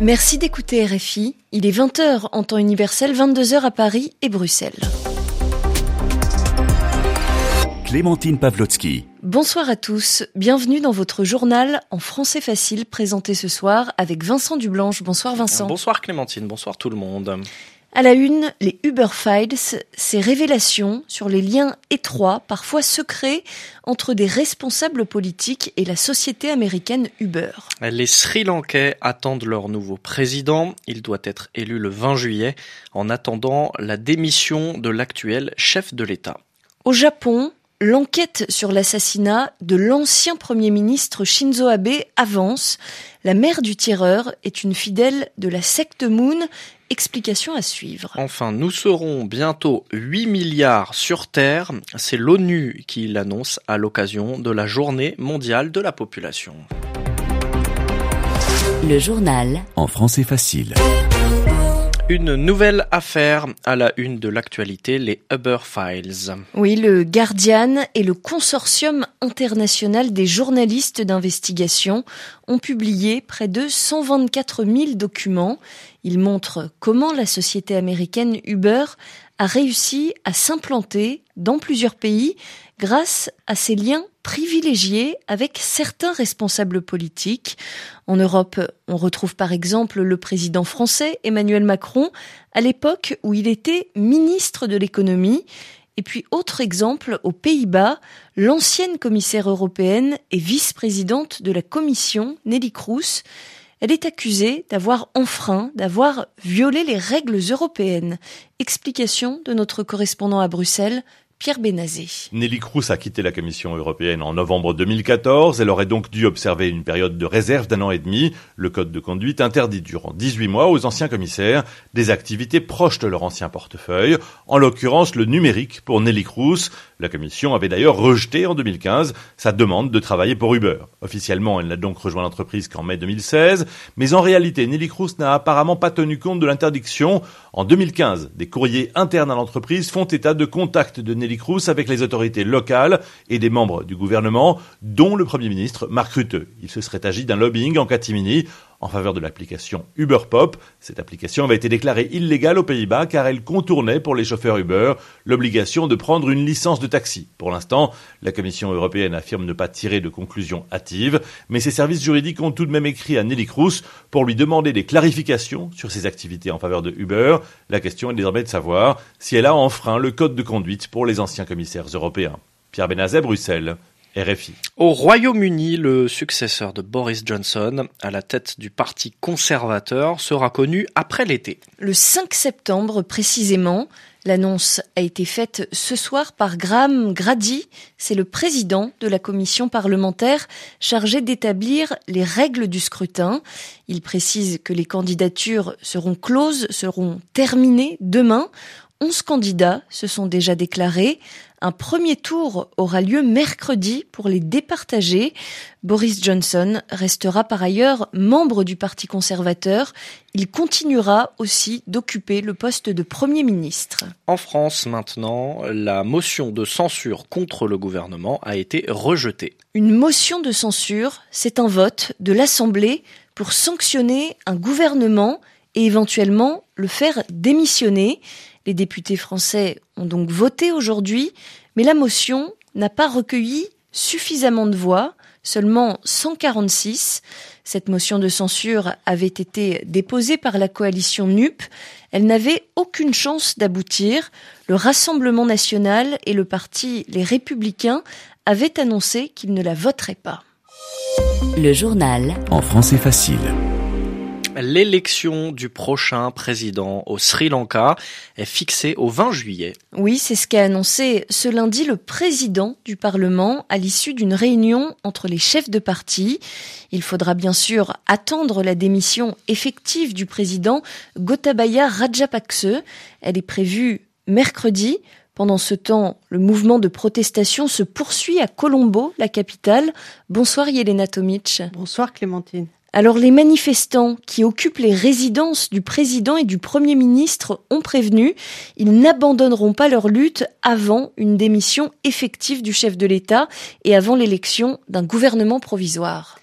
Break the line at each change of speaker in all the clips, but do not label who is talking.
Merci d'écouter RFI. Il est 20h en temps universel, 22h à Paris et Bruxelles.
Clémentine Pavlotsky.
Bonsoir à tous. Bienvenue dans votre journal en français facile présenté ce soir avec Vincent Dublanche. Bonsoir Vincent.
Bonsoir Clémentine, bonsoir tout le monde.
À la une, les Uber Files, ces révélations sur les liens étroits, parfois secrets, entre des responsables politiques et la société américaine Uber.
Les Sri Lankais attendent leur nouveau président. Il doit être élu le 20 juillet en attendant la démission de l'actuel chef de l'État.
Au Japon, L'enquête sur l'assassinat de l'ancien Premier ministre Shinzo Abe avance. La mère du tireur est une fidèle de la secte Moon. Explication à suivre.
Enfin, nous serons bientôt 8 milliards sur Terre. C'est l'ONU qui l'annonce à l'occasion de la journée mondiale de la population.
Le journal en français facile.
Une nouvelle affaire à la une de l'actualité, les Uber Files.
Oui, le Guardian et le Consortium international des journalistes d'investigation ont publié près de 124 000 documents. Ils montrent comment la société américaine Uber a réussi à s'implanter dans plusieurs pays grâce à ses liens privilégiés avec certains responsables politiques. En Europe, on retrouve par exemple le président français Emmanuel Macron à l'époque où il était ministre de l'économie. Et puis autre exemple, aux Pays-Bas, l'ancienne commissaire européenne et vice-présidente de la Commission, Nelly Kroes, elle est accusée d'avoir enfreint, d'avoir violé les règles européennes. Explication de notre correspondant à Bruxelles, Pierre Benazé.
Nelly Cruz a quitté la Commission européenne en novembre 2014. Elle aurait donc dû observer une période de réserve d'un an et demi. Le code de conduite interdit durant 18 mois aux anciens commissaires des activités proches de leur ancien portefeuille, en l'occurrence le numérique pour Nelly Cruz. La Commission avait d'ailleurs rejeté en 2015 sa demande de travailler pour Uber. Officiellement, elle n'a donc rejoint l'entreprise qu'en mai 2016, mais en réalité, Nelly Cruz n'a apparemment pas tenu compte de l'interdiction. En 2015, des courriers internes à l'entreprise font état de contacts de Nelly Cruz avec les autorités locales et des membres du gouvernement, dont le Premier ministre Mark Rutte. Il se serait agi d'un lobbying en catimini en faveur de l'application Uber Pop. Cette application avait été déclarée illégale aux Pays-Bas car elle contournait pour les chauffeurs Uber l'obligation de prendre une licence de taxi. Pour l'instant, la Commission européenne affirme ne pas tirer de conclusions hâtives, mais ses services juridiques ont tout de même écrit à Nelly Cruz pour lui demander des clarifications sur ses activités en faveur de Uber. La question est désormais de savoir si elle a enfreint le code de conduite pour les anciens commissaires européens. Pierre Benazet, Bruxelles. RFI.
Au Royaume-Uni, le successeur de Boris Johnson à la tête du parti conservateur sera connu après l'été.
Le 5 septembre précisément, l'annonce a été faite ce soir par Graham Grady, c'est le président de la commission parlementaire chargée d'établir les règles du scrutin. Il précise que les candidatures seront closes, seront terminées demain. Onze candidats se sont déjà déclarés. Un premier tour aura lieu mercredi pour les départager. Boris Johnson restera par ailleurs membre du Parti conservateur. Il continuera aussi d'occuper le poste de Premier ministre.
En France maintenant, la motion de censure contre le gouvernement a été rejetée.
Une motion de censure, c'est un vote de l'Assemblée pour sanctionner un gouvernement et éventuellement le faire démissionner. Les députés français ont donc voté aujourd'hui, mais la motion n'a pas recueilli suffisamment de voix, seulement 146. Cette motion de censure avait été déposée par la coalition NUP. Elle n'avait aucune chance d'aboutir. Le Rassemblement national et le parti Les Républicains avaient annoncé qu'ils ne la voteraient pas.
Le journal en français facile
l'élection du prochain président au Sri Lanka est fixée au 20 juillet.
Oui, c'est ce qu'a annoncé ce lundi le président du Parlement à l'issue d'une réunion entre les chefs de parti. Il faudra bien sûr attendre la démission effective du président Gotabaya Rajapakse. Elle est prévue mercredi. Pendant ce temps, le mouvement de protestation se poursuit à Colombo, la capitale. Bonsoir Yelena Tomic.
Bonsoir Clémentine.
Alors les manifestants qui occupent les résidences du président et du premier ministre ont prévenu, ils n'abandonneront pas leur lutte avant une démission effective du chef de l'État et avant l'élection d'un gouvernement provisoire.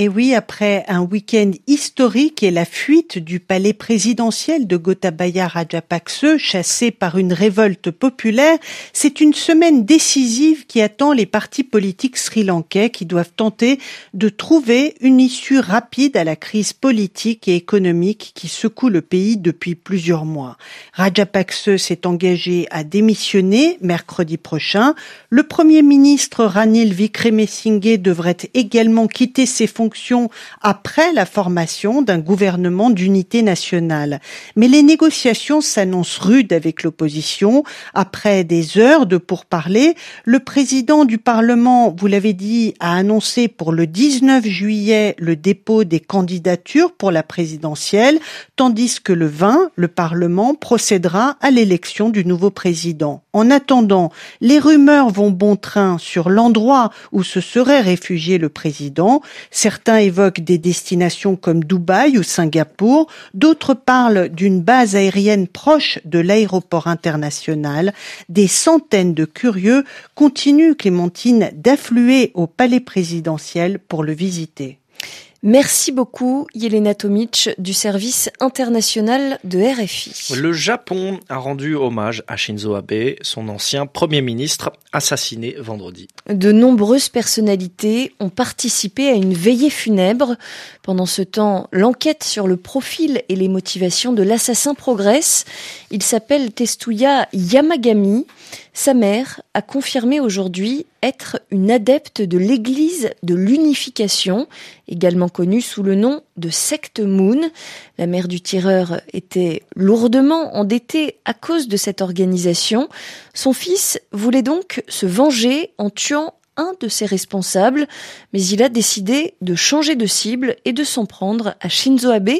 Et oui, après un week-end historique et la fuite du palais présidentiel de Gotabaya Rajapakse, chassé par une révolte populaire, c'est une semaine décisive qui attend les partis politiques sri-lankais qui doivent tenter de trouver une issue rapide à la crise politique et économique qui secoue le pays depuis plusieurs mois. Rajapakse s'est engagé à démissionner mercredi prochain. Le premier ministre Ranil Vikremesinghe devrait également quitter ses fonctions après la formation d'un gouvernement d'unité nationale. Mais les négociations s'annoncent rudes avec l'opposition. Après des heures de pourparlers, le président du Parlement, vous l'avez dit, a annoncé pour le 19 juillet le dépôt des candidatures pour la présidentielle, tandis que le 20, le Parlement procédera à l'élection du nouveau président. En attendant, les rumeurs vont bon train sur l'endroit où se serait réfugié le président. Certains évoquent des destinations comme Dubaï ou Singapour, d'autres parlent d'une base aérienne proche de l'aéroport international. Des centaines de curieux continuent, Clémentine, d'affluer au palais présidentiel pour le visiter.
Merci beaucoup, Yelena Tomic, du service international de RFI.
Le Japon a rendu hommage à Shinzo Abe, son ancien premier ministre, assassiné vendredi.
De nombreuses personnalités ont participé à une veillée funèbre. Pendant ce temps, l'enquête sur le profil et les motivations de l'assassin progresse. Il s'appelle Testuya Yamagami. Sa mère a confirmé aujourd'hui être une adepte de l'Église de l'unification, également connue sous le nom de secte Moon. La mère du tireur était lourdement endettée à cause de cette organisation. Son fils voulait donc se venger en tuant un de ses responsables, mais il a décidé de changer de cible et de s'en prendre à Shinzo Abe,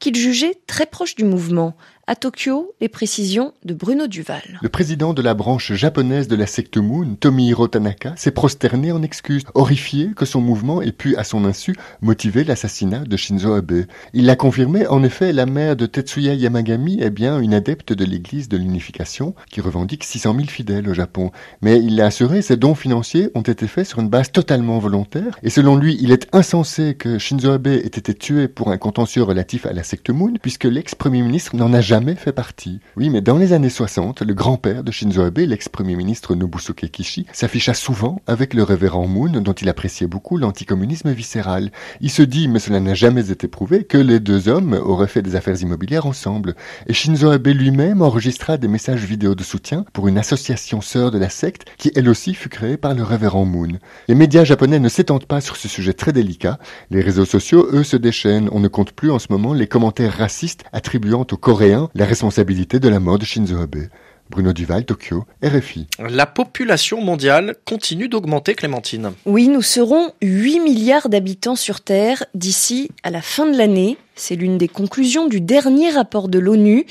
qu'il jugeait très proche du mouvement. À Tokyo, les précisions de Bruno Duval.
Le président de la branche japonaise de la secte Moon, Tomihiro Tanaka, s'est prosterné en excuses, horrifié que son mouvement ait pu, à son insu, motiver l'assassinat de Shinzo Abe. Il l'a confirmé, en effet, la mère de Tetsuya Yamagami est bien une adepte de l'église de l'unification qui revendique 600 000 fidèles au Japon. Mais il l'a assuré, ses dons financiers ont été faits sur une base totalement volontaire et selon lui, il est insensé que Shinzo Abe ait été tué pour un contentieux relatif à la secte Moon puisque l'ex-premier ministre n'en a jamais jamais fait partie. Oui, mais dans les années 60, le grand-père de Shinzo Abe, l'ex-premier ministre Nobusuke Kishi, s'afficha souvent avec le révérend Moon, dont il appréciait beaucoup l'anticommunisme viscéral. Il se dit, mais cela n'a jamais été prouvé, que les deux hommes auraient fait des affaires immobilières ensemble. Et Shinzo Abe lui-même enregistra des messages vidéo de soutien pour une association sœur de la secte qui elle aussi fut créée par le révérend Moon. Les médias japonais ne s'étendent pas sur ce sujet très délicat. Les réseaux sociaux, eux, se déchaînent. On ne compte plus en ce moment les commentaires racistes attribuant aux Coréens la responsabilité de la mort de Shinzo Abe. Bruno Duval, Tokyo, RFI.
La population mondiale continue d'augmenter, Clémentine.
Oui, nous serons 8 milliards d'habitants sur Terre d'ici à la fin de l'année. C'est l'une des conclusions du dernier rapport de l'ONU.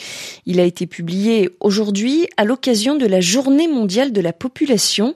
Il a été publié aujourd'hui à l'occasion de la Journée mondiale de la population.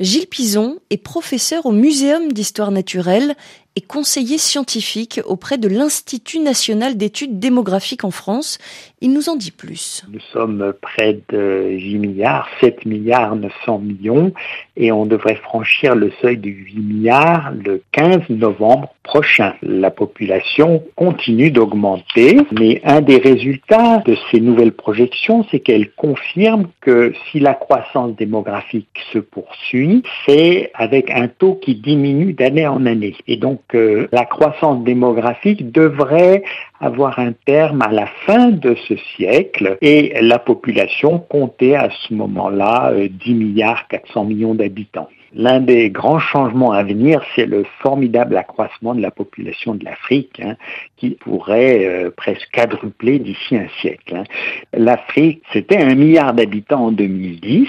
Gilles Pison est professeur au Muséum d'histoire naturelle et conseiller scientifique auprès de l'Institut national d'études démographiques en France. Il nous en dit plus.
Nous sommes près de 8 milliards, 7 milliards 900 millions et on devrait franchir le seuil de 8 milliards le 15 novembre prochain. La population continue d'augmenter, mais un des résultats de ces nouvelles projections, c'est qu'elles confirment que si la croissance démographique se poursuit, c'est avec un taux qui diminue d'année en année. Et donc euh, la croissance démographique devrait avoir un terme à la fin de ce siècle et la population comptait à ce moment-là 10 euh, milliards 400 millions d'habitants. L'un des grands changements à venir, c'est le formidable accroissement de la population de l'Afrique, hein, qui pourrait euh, presque quadrupler d'ici un siècle. Hein. L'Afrique, c'était un milliard d'habitants en 2010,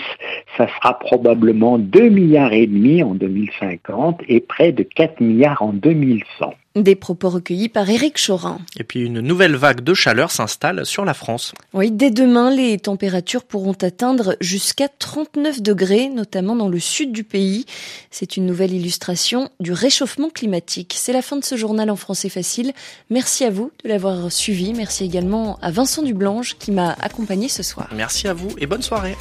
ça sera probablement 2 milliards et demi en 2050 et près de 4 milliards en 2100.
Des propos recueillis par Éric Chorin.
Et puis une nouvelle vague de chaleur s'installe sur la France.
Oui, dès demain, les températures pourront atteindre jusqu'à 39 degrés, notamment dans le sud du pays. C'est une nouvelle illustration du réchauffement climatique. C'est la fin de ce journal en français facile. Merci à vous de l'avoir suivi. Merci également à Vincent Dublange qui m'a accompagné ce soir.
Merci à vous et bonne soirée.